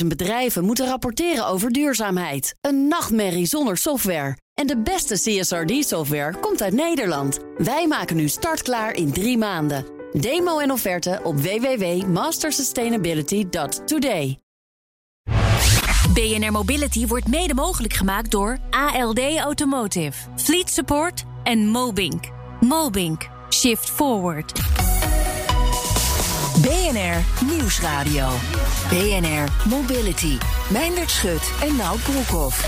250.000 bedrijven moeten rapporteren over duurzaamheid. Een nachtmerrie zonder software. En de beste CSRD-software komt uit Nederland. Wij maken nu startklaar in drie maanden. Demo en offerte op www.mastersustainability.today. BNR Mobility wordt mede mogelijk gemaakt door ALD Automotive, Fleet Support en Mobink. Mobink. Shift Forward. BNR Nieuwsradio. BNR Mobility. Meindert Schut en Nout Broekhoff.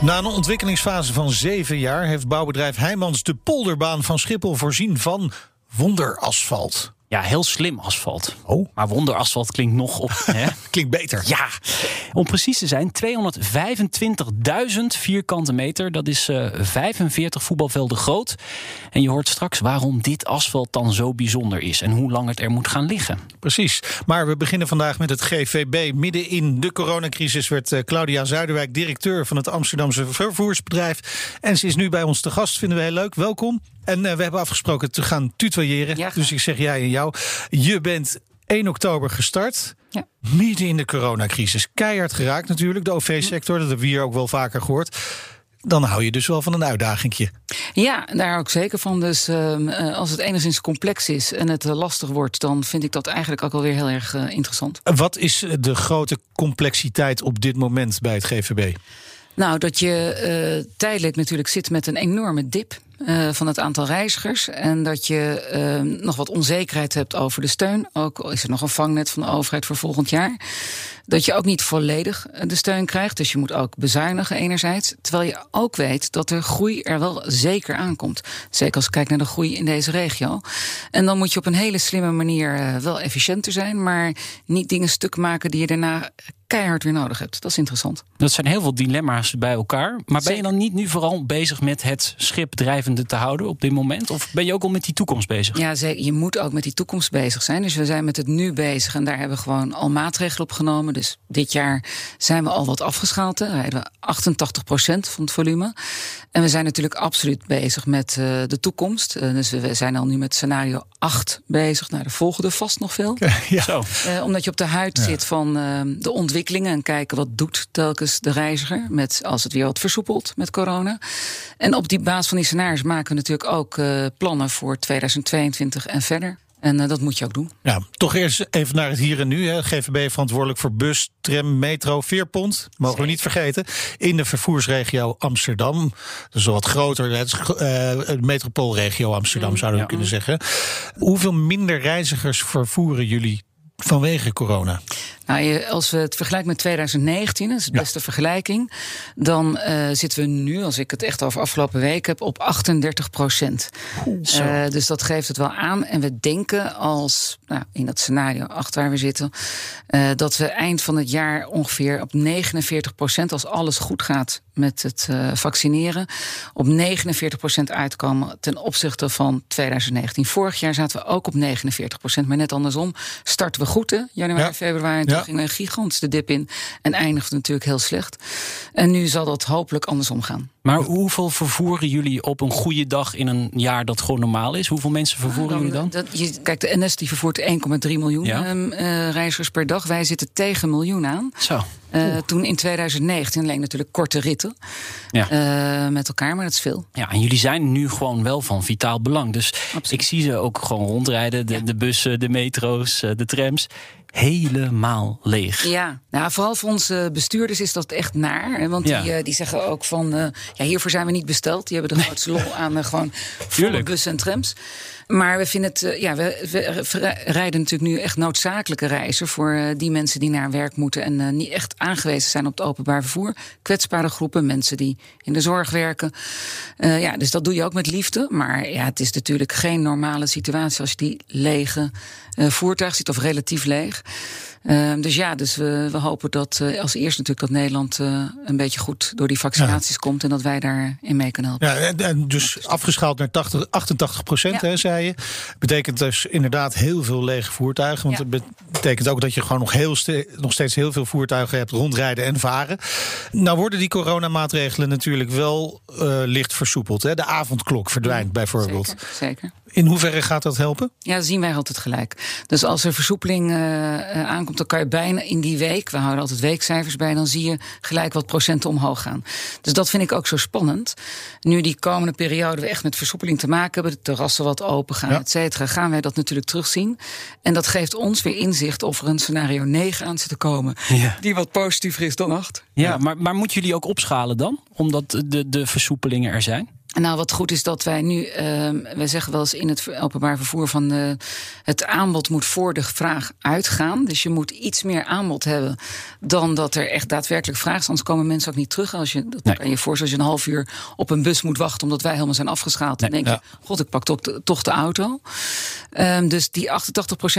Na een ontwikkelingsfase van zeven jaar heeft bouwbedrijf Heijmans de polderbaan van Schiphol voorzien van wonderasfalt. Ja, heel slim asfalt. Oh. Maar wonderasfalt klinkt nog op. Hè? Klinkt beter. Ja, om precies te zijn, 225.000 vierkante meter. Dat is eh 45 voetbalvelden groot. En je hoort straks waarom dit asfalt dan zo bijzonder is en hoe lang het er moet gaan liggen. Precies. Maar we beginnen vandaag met het GVB. Midden in de coronacrisis werd eh, Claudia Zuiderwijk directeur van het Amsterdamse vervoersbedrijf. En ze is nu bij ons te gast. Vinden we heel leuk. Welkom. En eh, we hebben afgesproken te gaan tutoyeren. Ja, dus ik zeg jij en jou. Je bent 1 oktober gestart. Ja. Midden in de coronacrisis. Keihard geraakt natuurlijk, de OV-sector. Dat hebben we hier ook wel vaker gehoord. Dan hou je dus wel van een uitdagingje. Ja, daar hou ik zeker van. Dus ehm, eh, als het enigszins complex is en het eh, lastig wordt, dan vind ik dat eigenlijk ook alweer heel erg interessant. Wat is de grote complexiteit op dit moment bij het GVB? Nou, dat je tijdelijk natuurlijk zit met een enorme dip. Eh, van het aantal reizigers. En dat je eh, nog wat onzekerheid hebt over de steun. Ook is er nog een vangnet van de overheid voor volgend jaar. Dat je ook niet volledig eh, de steun krijgt. Dus je moet ook bezuinigen enerzijds. Terwijl je ook weet dat de groei er wel zeker aankomt. Zeker als je kijkt naar de groei in deze regio. En dan moet je op een hele slimme manier eh, wel efficiënter zijn. Maar niet dingen stuk maken die je daarna keihard weer nodig hebt. Dat is interessant. Dat zijn heel veel dilemma's bij elkaar. Maar ben je dan niet nu vooral bezig met het schip drijvende te houden op dit moment? Of ben je ook al met die toekomst bezig? Ja, zeker. Je moet ook met die toekomst bezig zijn. Dus we zijn met het nu bezig en daar hebben we gewoon al maatregelen op genomen. Dus dit jaar zijn we al wat afgeschaald. Hè. Rijden we 88% van het volume. En we zijn natuurlijk absoluut bezig met eh, de toekomst. Eh, dus we zijn al nu met scenario 8 bezig. Nou, de volgende vast nog veel. Ja. Zo. Eh, omdat je op de huid zit van de ontwikkelingen en kijken wat doet telkens de reiziger met als het weer wat versoepelt met corona. En op die basis van die scenario's maken we natuurlijk ook eh, plannen voor 2022 en verder. En eh, dat moet je ook doen. Ja, toch eerst even naar het hier en nu. Hè. GVB verantwoordelijk voor bus, tram, metro, veerpont. Mogen we niet vergeten. In de vervoersregio Amsterdam. Dus wat groter. Het eh, de metropoolregio Amsterdam, zouden we Ja. kunnen zeggen. Hoeveel minder reizigers vervoeren jullie vanwege corona? Nou, als we het vergelijken met 2019, dat is de Ja. beste vergelijking, dan eh, zitten we nu, als ik het echt over afgelopen week heb, op 38 procent. Zo. dus dat geeft het wel aan. En we denken als, nou, in dat scenario 8 waar we zitten, eh, dat we eind van het jaar ongeveer op 49 procent, als alles goed gaat met het eh, vaccineren, op 49 procent uitkomen ten opzichte van 2019. Vorig jaar zaten we ook op 49 procent, maar net andersom. Starten we goed, hè? Januari, Ja. februari. Ja. ging een gigantische dip in. En eindigde natuurlijk heel slecht. En nu zal dat hopelijk andersom gaan. Maar hoeveel vervoeren jullie op een goede dag in een jaar dat gewoon normaal is? Hoeveel mensen vervoeren jullie dan? Dat, je, kijk, de NS die vervoert 1,3 miljoen Ja. ehm, eh, reizigers per dag. Wij zitten tegen een miljoen aan. Zo. Eh, toen in 2019 alleen natuurlijk korte ritten Ja. eh, met elkaar, maar dat is veel. Ja, en jullie zijn nu gewoon wel van vitaal belang. Dus Absoluut. ik zie ze ook gewoon rondrijden. De, de bussen, de metro's, de trams. Helemaal leeg. Ja, nou, vooral voor onze bestuurders is dat echt naar. hè, Want Ja. die, eh, die zeggen ook van, eh, ja, hiervoor zijn we niet besteld. Die hebben de grootste lol aan eh, gewoon volle bussen en trams. Maar we vinden het, eh, ja, we, rijden natuurlijk nu echt noodzakelijke reizen voor eh, die mensen die naar werk moeten en eh, niet echt aangewezen zijn op het openbaar vervoer. Kwetsbare groepen, mensen die in de zorg werken. Ja, dus dat doe je ook met liefde. Maar ja, het is natuurlijk geen normale situatie als je die lege voertuig ziet, of relatief leeg. Ehm, dus ja, dus we, we hopen dat eh, als eerst natuurlijk dat Nederland eh, een beetje goed door die vaccinaties komt en dat wij daarin mee kunnen helpen. Ja, en, en dus afgeschaald naar 80, 88 procent, Ja. hè, zei je. Betekent dus inderdaad heel veel lege voertuigen. Want Ja. het betekent ook dat je gewoon nog, heel ste- nog steeds heel veel voertuigen hebt rondrijden en varen. Nou worden die coronamaatregelen natuurlijk wel eh, licht versoepeld. Hè. De avondklok verdwijnt bijvoorbeeld. Zeker, zeker. In hoeverre gaat dat helpen? Ja, dat zien wij altijd gelijk. Dus als er versoepeling eh, eh, aankomt komt, dan kan je bijna in die week, we houden altijd weekcijfers bij, dan zie je gelijk wat procenten omhoog gaan. Dus dat vind ik ook zo spannend. Nu die komende periode we echt met versoepeling te maken hebben, de terrassen wat open gaan, et cetera, gaan wij dat natuurlijk terugzien. En dat geeft ons weer inzicht of er een scenario 9 aan zit te komen, Ja. die wat positiever is dan 8. Ja, maar, maar moeten jullie ook opschalen dan? Omdat de, de versoepelingen er zijn? Nou, wat goed is dat wij nu, uh, wij zeggen wel eens in het openbaar vervoer van uh, het aanbod moet voor de vraag uitgaan. Dus je moet iets meer aanbod hebben dan dat er echt daadwerkelijk vraag is. Anders komen mensen ook niet terug. Als je, dat Nee. kan je voorstellen, als je een half uur op een bus moet wachten omdat wij helemaal zijn afgeschaald. Dan Nee, denk je, god, ik pak toch de, toch de auto. Um, dus die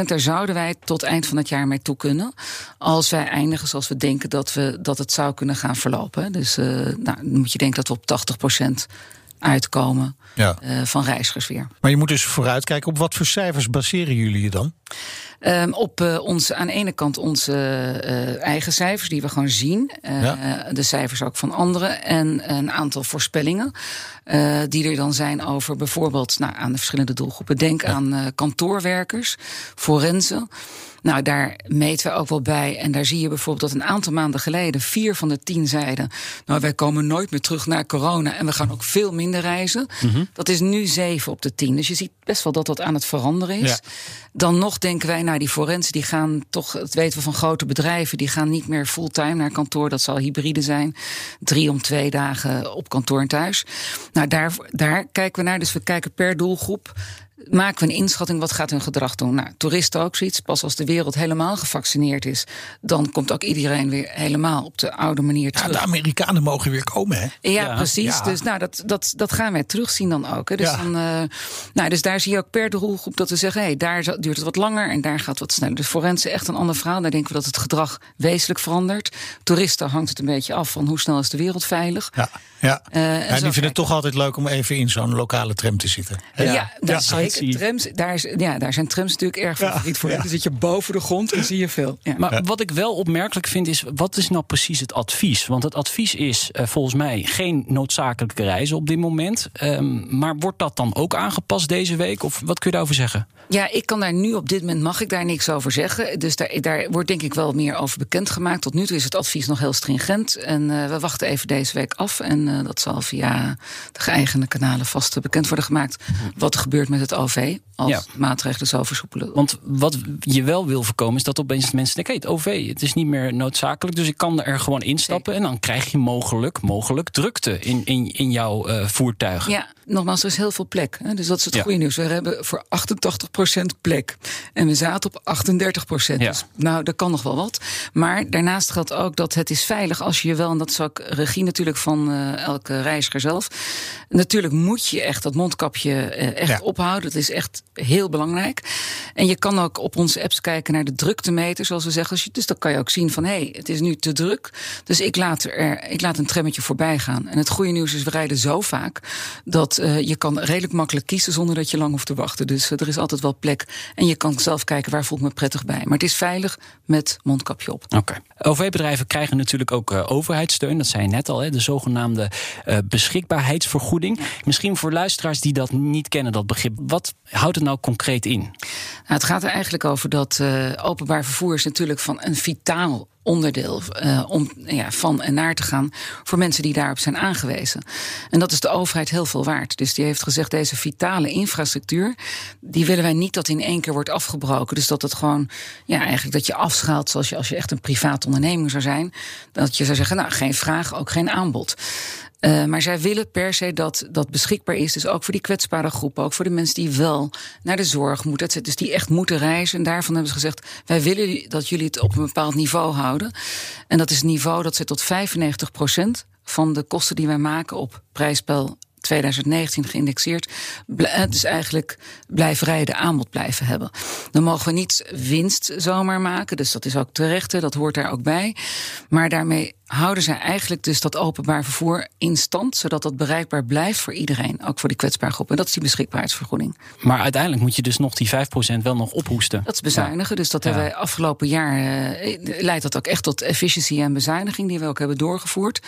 88% daar zouden wij tot eind van het jaar mee toe kunnen. Als wij eindigen zoals we denken dat, we, dat het zou kunnen gaan verlopen. Dus uh, nou, dan moet je denken dat we op 80 uitkomen Ja. uh, van reizigers weer. Maar je moet dus vooruitkijken. Op wat voor cijfers baseren jullie je dan? Um, op uh, onze, aan de ene kant onze uh, eigen cijfers, die we gewoon zien. Ja. De cijfers ook van anderen. En een aantal voorspellingen. die er dan zijn over bijvoorbeeld nou, aan de verschillende doelgroepen. Denk ja. aan kantoorwerkers, forensen. Nou, daar meten we ook wel bij. En daar zie je bijvoorbeeld dat een aantal maanden geleden vier van de tien zeiden: Nou, wij komen nooit meer terug naar corona en we gaan ook veel minder reizen. Mm -hmm. Dat is nu zeven op de tien. Dus je ziet best wel dat dat aan het veranderen is. Ja. Dan nog denken wij, nou, die forensen die gaan toch, dat weten we van grote bedrijven, die gaan niet meer fulltime naar kantoor. Dat zal hybride zijn. Drie om twee dagen op kantoor en thuis. Nou, daar, daar kijken we naar. Dus we kijken per doelgroep maken we een inschatting wat gaat hun gedrag doen. Nou, toeristen ook zoiets. Pas als de wereld helemaal gevaccineerd is, dan komt ook iedereen weer helemaal op de oude manier terug. Ja, de Amerikanen mogen weer komen, hè? Ja, ja. precies. Ja. Dus nou, dat, dat, dat gaan wij terugzien dan ook. Hè. Dus, ja. dan, uh, nou, dus daar zie je ook per doelgroep dat we zeggen, hé, hey, daar duurt het wat langer en daar gaat het wat sneller. Dus forensen echt een ander verhaal. Daar denken we dat het gedrag wezenlijk verandert. Toeristen hangt het een beetje af van hoe snel is de wereld veilig. Ja. Ja, uh, ja die vinden het toch altijd leuk om even in zo'n lokale tram te zitten. Ja, ja dat is Trams, daar, is, ja, daar zijn trams natuurlijk erg favoriet voor. Dan zit je boven de grond en zie je veel. Maar wat ik wel opmerkelijk vind is, wat is nou precies het advies? Want het advies is uh, volgens mij geen noodzakelijke reizen op dit moment. Um, maar wordt dat dan ook aangepast deze week? Of wat kun je daarover zeggen? Ja, ik kan daar nu op dit moment mag ik daar niks over zeggen. Dus daar, daar wordt denk ik wel meer over bekendgemaakt. Tot nu toe is het advies nog heel stringent. En uh, we wachten even deze week af. En uh, dat zal via de geëigende kanalen vast bekend worden gemaakt. Wat er gebeurt met het OV. Als ja. maatregelen zo versoepelen. Want wat je wel wil voorkomen is dat opeens mensen denken: hey, het OV, het is niet meer noodzakelijk. Dus ik kan er gewoon instappen. En dan krijg je mogelijk, mogelijk drukte in, in, in jouw uh, voertuig. Ja, nogmaals, er is heel veel plek. Hè? Dus dat is het ja. goede nieuws. We hebben voor 88% plek. En we zaten op 38%. Ja. Dus nou, dat kan nog wel wat. Maar daarnaast geldt ook dat het is veilig als je je wel, en dat ook regie natuurlijk van uh, elke reiziger zelf. Natuurlijk moet je echt dat mondkapje uh, echt ja. ophouden. Dat is echt heel belangrijk. En je kan ook op onze apps kijken naar de druktemeter, zoals we zeggen. Dus dan kan je ook zien van hé, hey, het is nu te druk. Dus ik laat, er, ik laat een trammetje voorbij gaan. En het goede nieuws is, we rijden zo vaak dat uh, je kan redelijk makkelijk kiezen zonder dat je lang hoeft te wachten. Dus uh, er is altijd wel plek. En je kan zelf kijken waar voel ik me prettig bij. Maar het is veilig met mondkapje op. Oké. Okay. OV-bedrijven krijgen natuurlijk ook uh, overheidssteun. Dat zei je net al, hè, de zogenaamde beschikbaarheidsvergoeding. Misschien voor luisteraars die dat niet kennen, dat begrip. Wat houdt het nou concreet in? Nou, het gaat er eigenlijk over dat uh, openbaar vervoer is natuurlijk van een vitaal onderdeel uh, om ja, van en naar te gaan voor mensen die daarop zijn aangewezen. En dat is de overheid heel veel waard. Dus die heeft gezegd, deze vitale infrastructuur, die willen wij niet dat in één keer wordt afgebroken. Dus dat het gewoon, ja, eigenlijk dat je afschaalt zoals je als je echt een privaat onderneming zou zijn. Dat je zou zeggen, nou, geen vraag, ook geen aanbod. Uh, maar zij willen per se dat dat beschikbaar is. Dus ook voor die kwetsbare groepen. Ook voor de mensen die wel naar de zorg moeten. Dus die echt moeten reizen. En daarvan hebben ze gezegd: wij willen dat jullie het op een bepaald niveau houden. En dat is een niveau dat ze tot 95 procent van de kosten die wij maken op prijsspel 2019 geïndexeerd. Dus eigenlijk blijven rijden aanbod blijven hebben. Dan mogen we niet winst zomaar maken. Dus dat is ook terecht, dat hoort daar ook bij. Maar daarmee houden zij eigenlijk dus dat openbaar vervoer in stand, zodat dat bereikbaar blijft voor iedereen, ook voor die kwetsbare groepen. En dat is die beschikbaarheidsvergoeding. Maar uiteindelijk moet je dus nog die 5% wel nog ophoesten. Dat is bezuinigen. Ja. Dus dat ja. hebben wij afgelopen jaar uh, leidt dat ook echt tot efficiëntie en bezuiniging die we ook hebben doorgevoerd.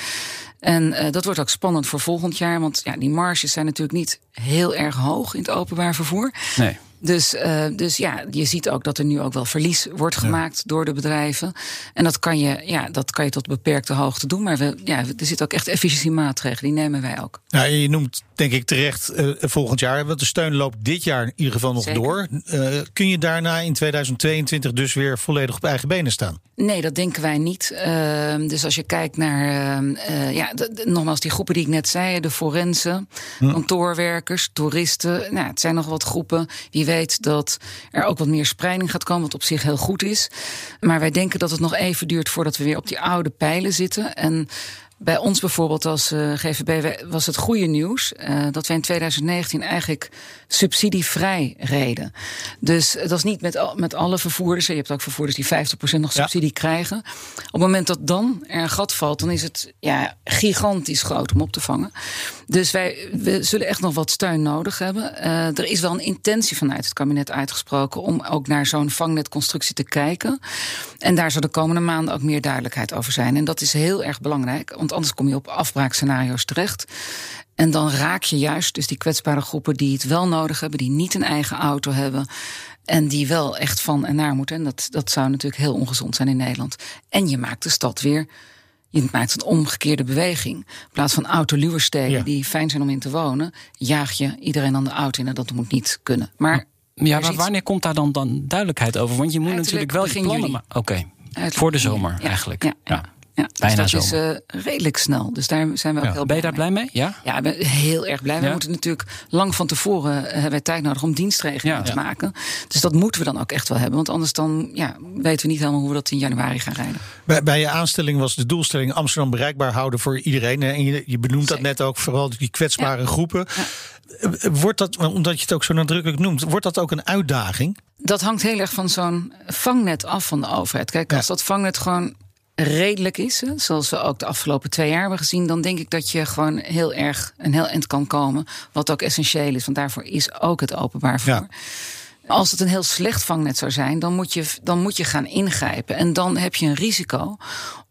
En uh, dat wordt ook spannend voor volgend jaar, want ja, die marges zijn natuurlijk niet heel erg hoog in het openbaar vervoer. Nee. Dus, uh, dus ja, je ziet ook dat er nu ook wel verlies wordt gemaakt door de bedrijven. En dat kan, je, ja, dat kan je tot beperkte hoogte doen. Maar we, ja, er zitten ook echt efficiëntiemaatregelen, die nemen wij ook. Nou, je noemt denk ik terecht uh, volgend jaar. Want de steun loopt dit jaar in ieder geval nog door. Uh, kun je daarna in 2022 dus weer volledig op eigen benen staan? Nee, dat denken wij niet. Uh, dus als je kijkt naar, uh, ja, de, de, nogmaals, die groepen die ik net zei, de forensen, hm. kantoorwerkers, toeristen. Nou, het zijn nog wat groepen. Wie dat er ook wat meer spreiding gaat komen, wat op zich heel goed is. Maar wij denken dat het nog even duurt voordat we weer op die oude pijlen zitten. En bij ons bijvoorbeeld als uh, GVB was het goede nieuws uh, dat we in 2019 eigenlijk subsidievrij reden. Dus dat is niet met, met alle vervoerders. Je hebt ook vervoerders die 50% nog subsidie ja. krijgen. Op het moment dat dan er een gat valt, dan is het ja, gigantisch groot om op te vangen. Dus wij we zullen echt nog wat steun nodig hebben. Uh, er is wel een intentie vanuit het kabinet uitgesproken om ook naar zo'n vangnetconstructie te kijken. En daar zal de komende maanden ook meer duidelijkheid over zijn. En dat is heel erg belangrijk, want anders kom je op afbraakscenario's terecht. En dan raak je juist dus die kwetsbare groepen die het wel nodig hebben, die niet een eigen auto hebben. En die wel echt van en naar moeten. En dat, dat zou natuurlijk heel ongezond zijn in Nederland. En je maakt de stad weer. Je maakt een omgekeerde beweging. In plaats van autoluwe steden die fijn zijn om in te wonen, jaag je iedereen aan de auto in. En dat moet niet kunnen. Maar ja, maar wanneer komt daar dan, dan duidelijkheid over? Want je moet natuurlijk wel je plannen maken. Oké, okay. voor de zomer ja, eigenlijk. Ja, ja. Ja, Bijna dus dat is uh, redelijk snel. Dus daar zijn we ook heel Ben je daar blij mee? Ja, ja ik ben heel erg blij. We moeten natuurlijk lang van tevoren uh, hebben wij tijd nodig om dienstregelingen te maken. Dus dat moeten we dan ook echt wel hebben. Want anders dan ja, weten we niet helemaal hoe we dat in januari gaan rijden. Bij, bij je aanstelling was de doelstelling Amsterdam bereikbaar houden voor iedereen. En je, je benoemt Zeker. dat net ook, vooral die kwetsbare groepen. Eh, wordt dat, omdat je het ook zo nadrukkelijk noemt, wordt dat ook een uitdaging? Dat hangt heel erg van zo'n vangnet af van de overheid. Kijk, als dat vangnet gewoon redelijk is, zoals we ook de afgelopen twee jaar hebben gezien, dan denk ik dat je gewoon heel erg een heel eind kan komen. Wat ook essentieel is, want daarvoor is ook het openbaar. Ja. Als het een heel slecht vangnet zou zijn, dan moet, je, dan moet je gaan ingrijpen. En dan heb je een risico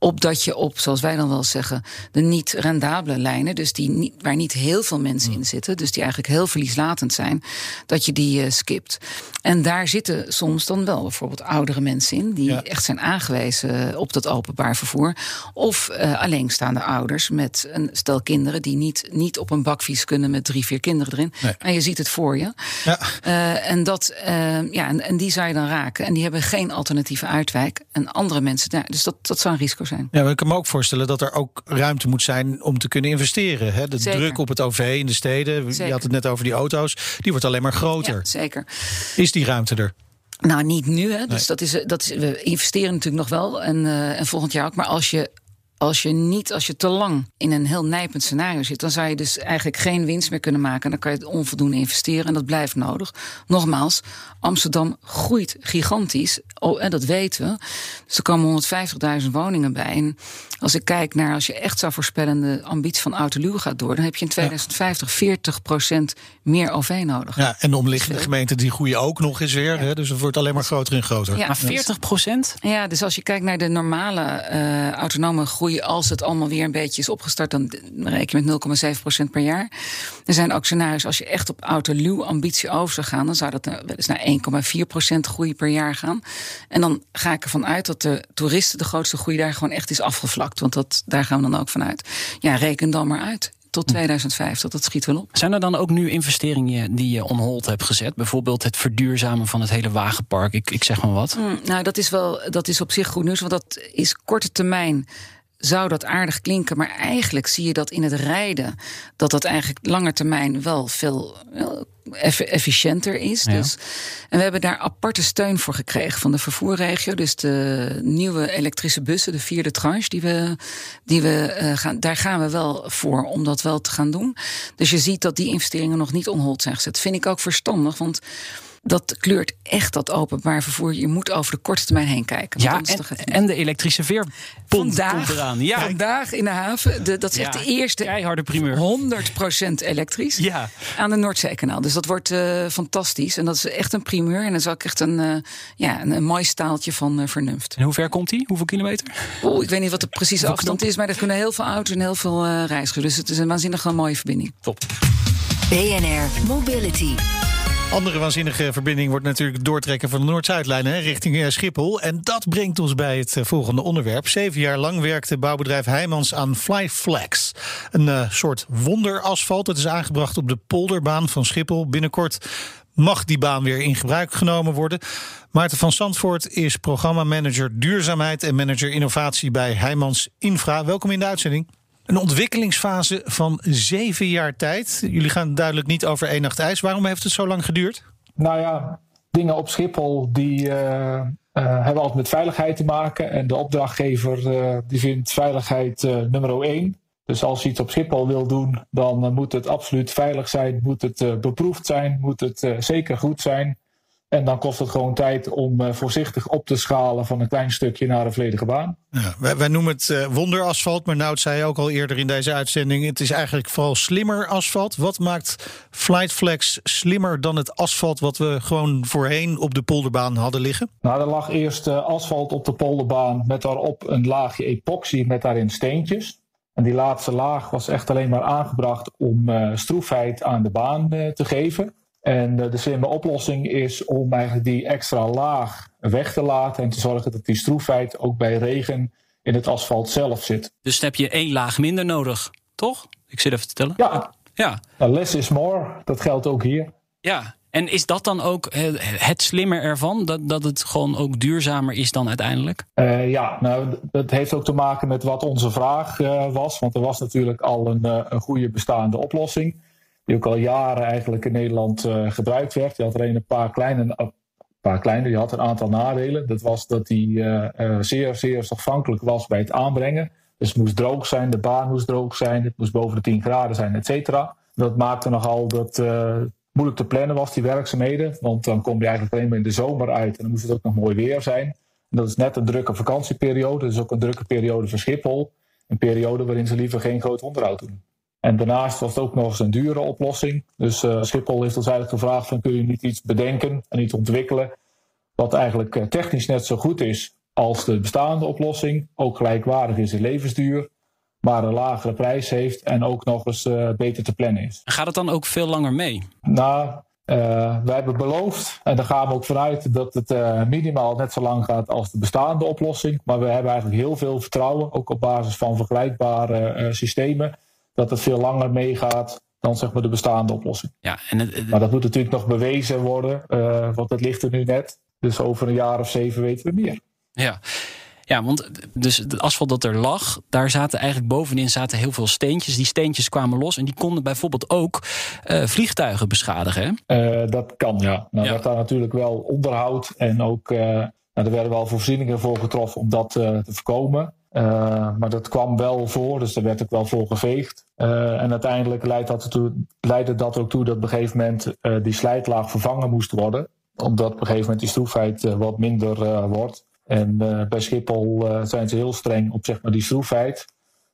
op dat je op, zoals wij dan wel zeggen, de niet rendabele lijnen, dus die niet, waar niet heel veel mensen mm. in zitten, dus die eigenlijk heel verlieslatend zijn, dat je die uh, skipt. En daar zitten soms dan wel bijvoorbeeld oudere mensen in, die ja. echt zijn aangewezen op dat openbaar vervoer. Of uh, alleenstaande ouders met een stel kinderen die niet, niet op een bakfiets kunnen met drie, vier kinderen erin. Nee. En je ziet het voor je. Ja. Uh, en, dat, ja, en, en, die zou je dan raken. En die hebben geen alternatieve uitwijk. En andere mensen, nou, dus dat, dat zou een risico zijn zijn. Ja, maar ik kan me ook voorstellen dat er ook ruimte moet zijn om te kunnen investeren. Hè? De zeker. druk op het OV in de steden, zeker. je had het net over die auto's, die wordt alleen maar groter. Ja, zeker. Is die ruimte er? Nou, niet nu. Hè. Dus nee. dat is, dat is, we investeren natuurlijk nog wel. En, uh, en volgend jaar ook. Maar als je als je niet, als je te lang in een heel nijpend scenario zit, dan zou je dus eigenlijk geen winst meer kunnen maken. Dan kan je onvoldoende investeren en dat blijft nodig. Nogmaals, Amsterdam groeit gigantisch. Oh, en dat weten we. Dus er komen 150.000 woningen bij. En als ik kijk naar, als je echt zou voorspellen, de ambitie van Autoluw gaat door, dan heb je in 2050 ja. 40 procent meer OV nodig. Ja, en de omliggende gemeenten die groeien ook nog eens weer. Ja. Hè? Dus het wordt alleen maar groter en groter. Ja. Maar 40 procent? Ja, dus als je kijkt naar de normale uh, autonome groei als het allemaal weer een beetje is opgestart, dan reken je met 0,7% per jaar. Er zijn ook scenario's, als je echt op autoluw ambitie over zou gaan, dan zou dat wel eens naar 1,4% groei per jaar gaan. En dan ga ik ervan uit dat de toeristen de grootste groei daar gewoon echt is afgevlakt. Want dat, daar gaan we dan ook vanuit. Ja, reken dan maar uit tot 2050. Dat schiet wel op. Zijn er dan ook nu investeringen die je on hold hebt gezet? Bijvoorbeeld het verduurzamen van het hele wagenpark. Ik, ik zeg maar wat. Mm, nou, dat is wel dat is op zich goed nieuws. Want dat is korte termijn zou dat aardig klinken, maar eigenlijk zie je dat in het rijden dat dat eigenlijk lange termijn wel veel efficiënter is. Ja. Dus, en we hebben daar aparte steun voor gekregen van de vervoerregio. Dus de nieuwe elektrische bussen, de vierde tranche, die we, die we uh, gaan, daar gaan we wel voor om dat wel te gaan doen. Dus je ziet dat die investeringen nog niet onhold zijn gezet. Vind ik ook verstandig, want dat kleurt echt dat openbaar vervoer. Je moet over de korte termijn heen kijken. Ja, en, en, de elektrische veerpomp vandaag, komt eraan. Ja. Vandaag in de haven, de, dat is ja, echt de eerste keiharde primeur. 100% elektrisch ja. aan de Noordzeekanaal. Dus dat wordt uh, fantastisch. En dat is echt een primeur. En dat is ook echt een, uh, ja, een, een, mooi staaltje van uh, vernunft. En hoe ver komt hij? Hoeveel kilometer? Oeh, ik weet niet wat de precieze afstand is. Maar er kunnen heel veel auto's en heel veel reizigers. Dus het is een waanzinnig mooie verbinding. Top. BNR Mobility. Andere waanzinnige verbinding wordt natuurlijk doortrekken van de Noord-Zuidlijn richting eh, Schiphol. En dat brengt ons bij het eh, volgende onderwerp. Zeven jaar lang werkte bouwbedrijf Heijmans aan Flyflex. Een uh, soort wonderasfalt. Het is aangebracht op de polderbaan van Schiphol. Binnenkort mag die baan weer in gebruik genomen worden. Maarten van Zandvoort is programmamanager duurzaamheid en manager innovatie bij Heijmans Infra. Welkom in de uitzending. Een ontwikkelingsfase van zeven jaar tijd. Jullie gaan duidelijk niet over één nacht ijs. Waarom heeft het zo lang geduurd? Nou ja, dingen op Schiphol die uh, uh, hebben altijd met veiligheid te maken. En de opdrachtgever uh, die vindt veiligheid nummer één. Dus als je iets op Schiphol wil doen, dan moet het absoluut veilig zijn, moet het beproefd zijn, moet het zeker goed zijn. En dan kost het gewoon tijd om uh, voorzichtig op te schalen van een klein stukje naar een volledige baan. Ja, wij, wij, noemen het uh, wonderasfalt, maar Nout zei ook al eerder in deze uitzending: het is eigenlijk vooral slimmer asfalt. Wat maakt Flightflex slimmer dan het asfalt wat we gewoon voorheen op de polderbaan hadden liggen? Nou, er lag eerst uh, asfalt op de polderbaan met daarop een laagje epoxy met daarin steentjes. En die laatste laag was echt alleen maar aangebracht om stroefheid aan de baan te geven. En de slimme oplossing is om eigenlijk die extra laag weg te laten en te zorgen dat die stroefheid ook bij regen in het asfalt zelf zit. Dus dan heb je één laag minder nodig, toch? Ik zit even te tellen. Ja, ja. Nou, less is more. Dat geldt ook hier. Ja, en is dat dan ook het slimmer ervan? Dat, dat het gewoon ook duurzamer is dan uiteindelijk? Uh, ja, nou, dat heeft ook te maken met wat onze vraag uh, was. Want er was natuurlijk al een, uh, een goede bestaande oplossing die ook al jaren eigenlijk in Nederland uh, gebruikt werd. Die had alleen een paar kleine, een paar kleine, die had een aantal nadelen. Dat was dat die uh, uh, zeer, zeer zorgvankelijk was bij het aanbrengen. Dus het moest droog zijn, de baan moest droog zijn, het moest boven de 10 graden zijn, et cetera. Dat maakte nogal dat moeilijk te plannen was, die werkzaamheden. Want dan kom je eigenlijk alleen maar in de zomer uit en dan moest het ook nog mooi weer zijn. En dat is net een drukke vakantieperiode, dus ook een drukke periode voor Schiphol. Een periode waarin ze liever geen groot onderhoud doen. En daarnaast was het ook nog eens een dure oplossing. Dus uh, Schiphol heeft ons eigenlijk gevraagd: van, kun je niet iets bedenken en iets ontwikkelen. wat eigenlijk uh, technisch net zo goed is als de bestaande oplossing. Ook gelijkwaardig is in levensduur. maar een lagere prijs heeft en ook nog eens uh, beter te plannen is. Gaat het dan ook veel langer mee? Nou, wij hebben beloofd, en daar gaan we ook vanuit, dat het minimaal net zo lang gaat als de bestaande oplossing. Maar we hebben eigenlijk heel veel vertrouwen, ook op basis van vergelijkbare systemen dat het veel langer meegaat dan zeg maar de bestaande oplossing. Ja, en het, maar dat moet natuurlijk nog bewezen worden, uh, want het ligt er nu net. Dus over een jaar of zeven weten we meer. Ja. Ja, want dus het asfalt dat er lag, daar zaten eigenlijk bovenin zaten heel veel steentjes. Die steentjes kwamen los en die konden bijvoorbeeld ook uh, vliegtuigen beschadigen. Uh, dat kan, ja. Nou, ja. werd daar natuurlijk wel onderhoud en ook nou, er werden wel voorzieningen voor getroffen om dat te voorkomen. Uh, maar dat kwam wel voor, dus daar werd ook wel voor geveegd. Uh, en uiteindelijk leidde dat, ertoe, leidde dat ook toe dat op een gegeven moment uh, die slijtlaag vervangen moest worden. Omdat op een gegeven moment die stroefheid wat minder wordt. En bij Schiphol zijn ze heel streng op zeg maar, die stroefheid.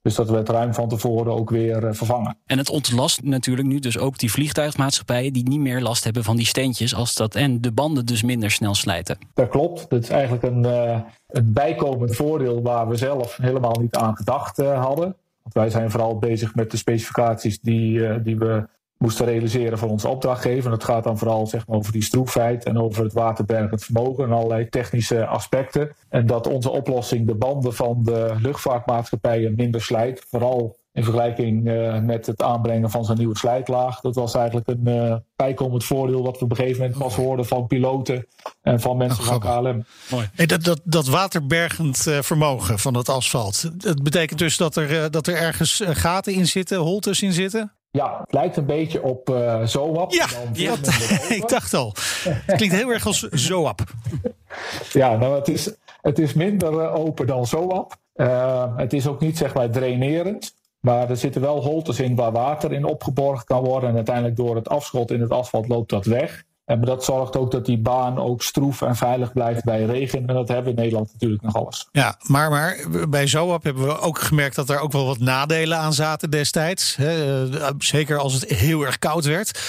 Dus dat werd ruim van tevoren ook weer uh, vervangen. En het ontlast natuurlijk nu dus ook die vliegtuigmaatschappijen die niet meer last hebben van die steentjes als dat en de banden dus minder snel slijten. Dat klopt. Dat is eigenlijk een, uh, een bijkomend voordeel waar we zelf helemaal niet aan gedacht uh, hadden. Want wij zijn vooral bezig met de specificaties die, die we moesten realiseren voor onze opdrachtgever. Dat gaat dan vooral zeg maar, over die stroefheid en over het waterbergend vermogen en allerlei technische aspecten. En dat onze oplossing de banden van de luchtvaartmaatschappijen minder slijt. Vooral in vergelijking uh, met het aanbrengen van zijn nieuwe slijtlaag. Dat was eigenlijk een uh, bijkomend voordeel wat we op een gegeven moment pas hoorden van piloten en van mensen oh, van KLM. Mooi. Hey, dat, dat, dat waterbergend uh, vermogen van het asfalt. Dat betekent dus dat er, dat er ergens gaten in zitten, holtes in zitten? Ja, het lijkt een beetje op uh, Zoap. Ja, ja ik dacht al. Het klinkt heel erg als Zoap. ja, nou, het is, het is minder uh, open dan Zoap. Uh, het is ook niet zeg maar drainerend. Maar er zitten wel holtes in waar water in opgeborgen kan worden. En uiteindelijk door het afschot in het asfalt loopt dat weg. En dat zorgt ook dat die baan ook stroef en veilig blijft bij regen. En dat hebben we in Nederland natuurlijk nog alles. Ja, maar, maar bij Zoap hebben we ook gemerkt dat er ook wel wat nadelen aan zaten destijds. Hè? Zeker als het heel erg koud werd.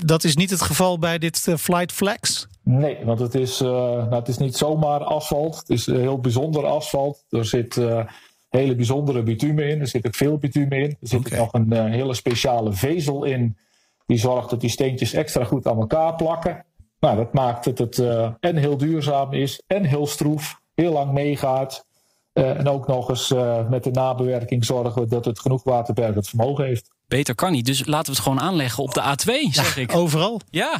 Dat is niet het geval bij dit Flight Flex? Nee, want het is, uh, nou, het is niet zomaar asfalt. Het is heel bijzonder asfalt. Er zit uh, hele bijzondere bitumen in. Er zit ook veel bitumen in. Er zit okay. nog een uh, hele speciale vezel in Die zorgt dat die steentjes extra goed aan elkaar plakken. Nou, dat maakt dat het uh, en heel duurzaam is en heel stroef, heel lang meegaat. Uh, en ook nog eens uh, met de nabewerking zorgen we dat het genoeg waterbergend vermogen heeft. Beter kan niet, dus laten we het gewoon aanleggen op de A2, zeg ja, ik. Overal? Ja.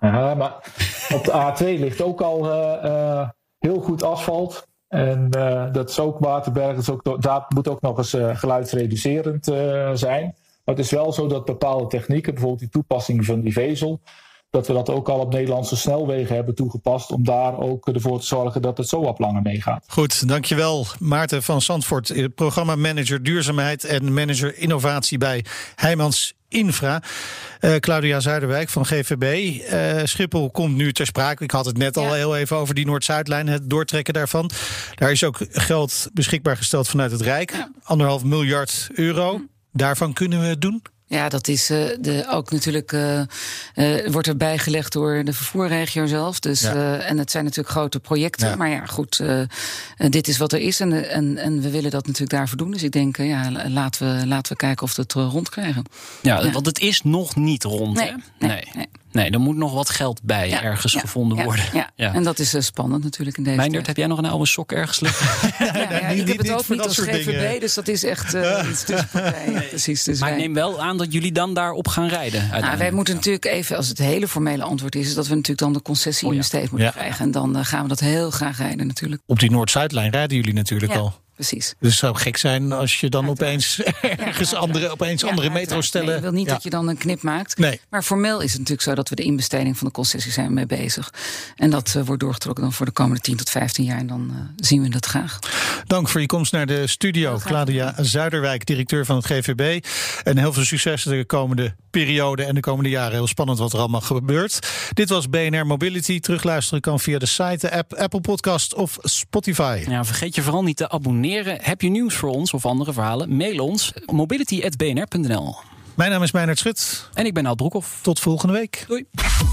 Ja, maar op de A2 ligt ook al heel goed asfalt. En dat is ook waterbergend, ook, dat moet ook nog eens geluidsreducerend zijn. Maar het is wel zo dat bepaalde technieken, bijvoorbeeld die toepassing van die vezel, dat we dat ook al op Nederlandse snelwegen hebben toegepast. Om daar ook ervoor te zorgen dat het zo wat langer meegaat. Goed, dankjewel Maarten van Zandvoort, programmamanager duurzaamheid en manager innovatie bij Heijmans Infra. Uh, Claudia Zuiderwijk van GVB. Uh, Schiphol komt nu ter sprake. Ik had het net ja. al heel even over die Noord-Zuidlijn, het doortrekken daarvan. Daar is ook geld beschikbaar gesteld vanuit het Rijk. Ja. Anderhalf miljard euro. Daarvan kunnen we het doen? Ja, dat is uh, de, ook natuurlijk. Uh, uh, wordt erbij gelegd door de vervoerregio zelf. Dus, ja. en het zijn natuurlijk grote projecten. Ja. Maar ja, goed. dit is wat er is. En, en, en we willen dat natuurlijk daarvoor doen. Dus ik denk, ja, laten we, laten we kijken of we het rond krijgen. Ja, ja, want het is nog niet rond. Nee, hè? nee, nee. nee. Nee, er moet nog wat geld bij ja, ergens ja, gevonden ja, worden. Ja, en dat is uh, spannend natuurlijk in deze Meindert, heb jij nog een oude sok ergens liggen? ja, ik heb het ook niet als GVB, dingen. dus dat is echt uh, iets tussen partijen. Precies, dus maar wij... ik neem wel aan dat jullie dan daarop gaan rijden. Nou, wij moeten natuurlijk even, als het hele formele antwoord is... is dat we natuurlijk dan de concessie oh, in besteed moeten krijgen. En dan uh, gaan we dat heel graag rijden natuurlijk. Op die Noord-Zuidlijn rijden jullie natuurlijk al. Precies. Dus het zou gek zijn als je dan ja, opeens ergens ja, andere, opeens ja, andere metro's stellen. Nee, ik wil niet dat je dan een knip maakt. Nee. Maar formeel is het natuurlijk zo dat we de inbesteding van de concessie zijn mee bezig. En dat uh, wordt doorgetrokken dan voor de komende 10 tot 15 jaar. En dan uh, zien we dat graag. Dank voor je komst naar de studio. Claudia Zuiderwijk, directeur van het GVB. En heel veel succes de komende periode en de komende jaren. Heel spannend wat er allemaal gebeurt. Dit was BNR Mobility. Terugluisteren kan via de site, de app, Apple Podcast of Spotify. Ja, vergeet je vooral niet te abonneren. Heb je nieuws voor ons of andere verhalen? Mail ons mobility.bnr.nl. Mijn naam is Meijnerd Schut. En ik ben Al Broekhoff. Tot volgende week. Doei.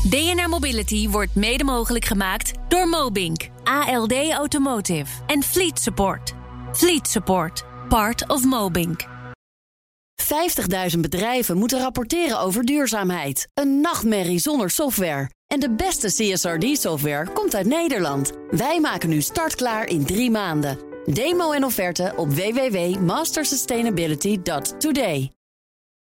BNR Mobility wordt mede mogelijk gemaakt door Mobink, ALD Automotive en Fleet Support. Fleet Support, part of Mobink. 50.000 bedrijven moeten rapporteren over duurzaamheid. Een nachtmerrie zonder software. En de beste CSRD-software komt uit Nederland. Wij maken nu startklaar in drie maanden. Demo en offerte op www.mastersustainability.today.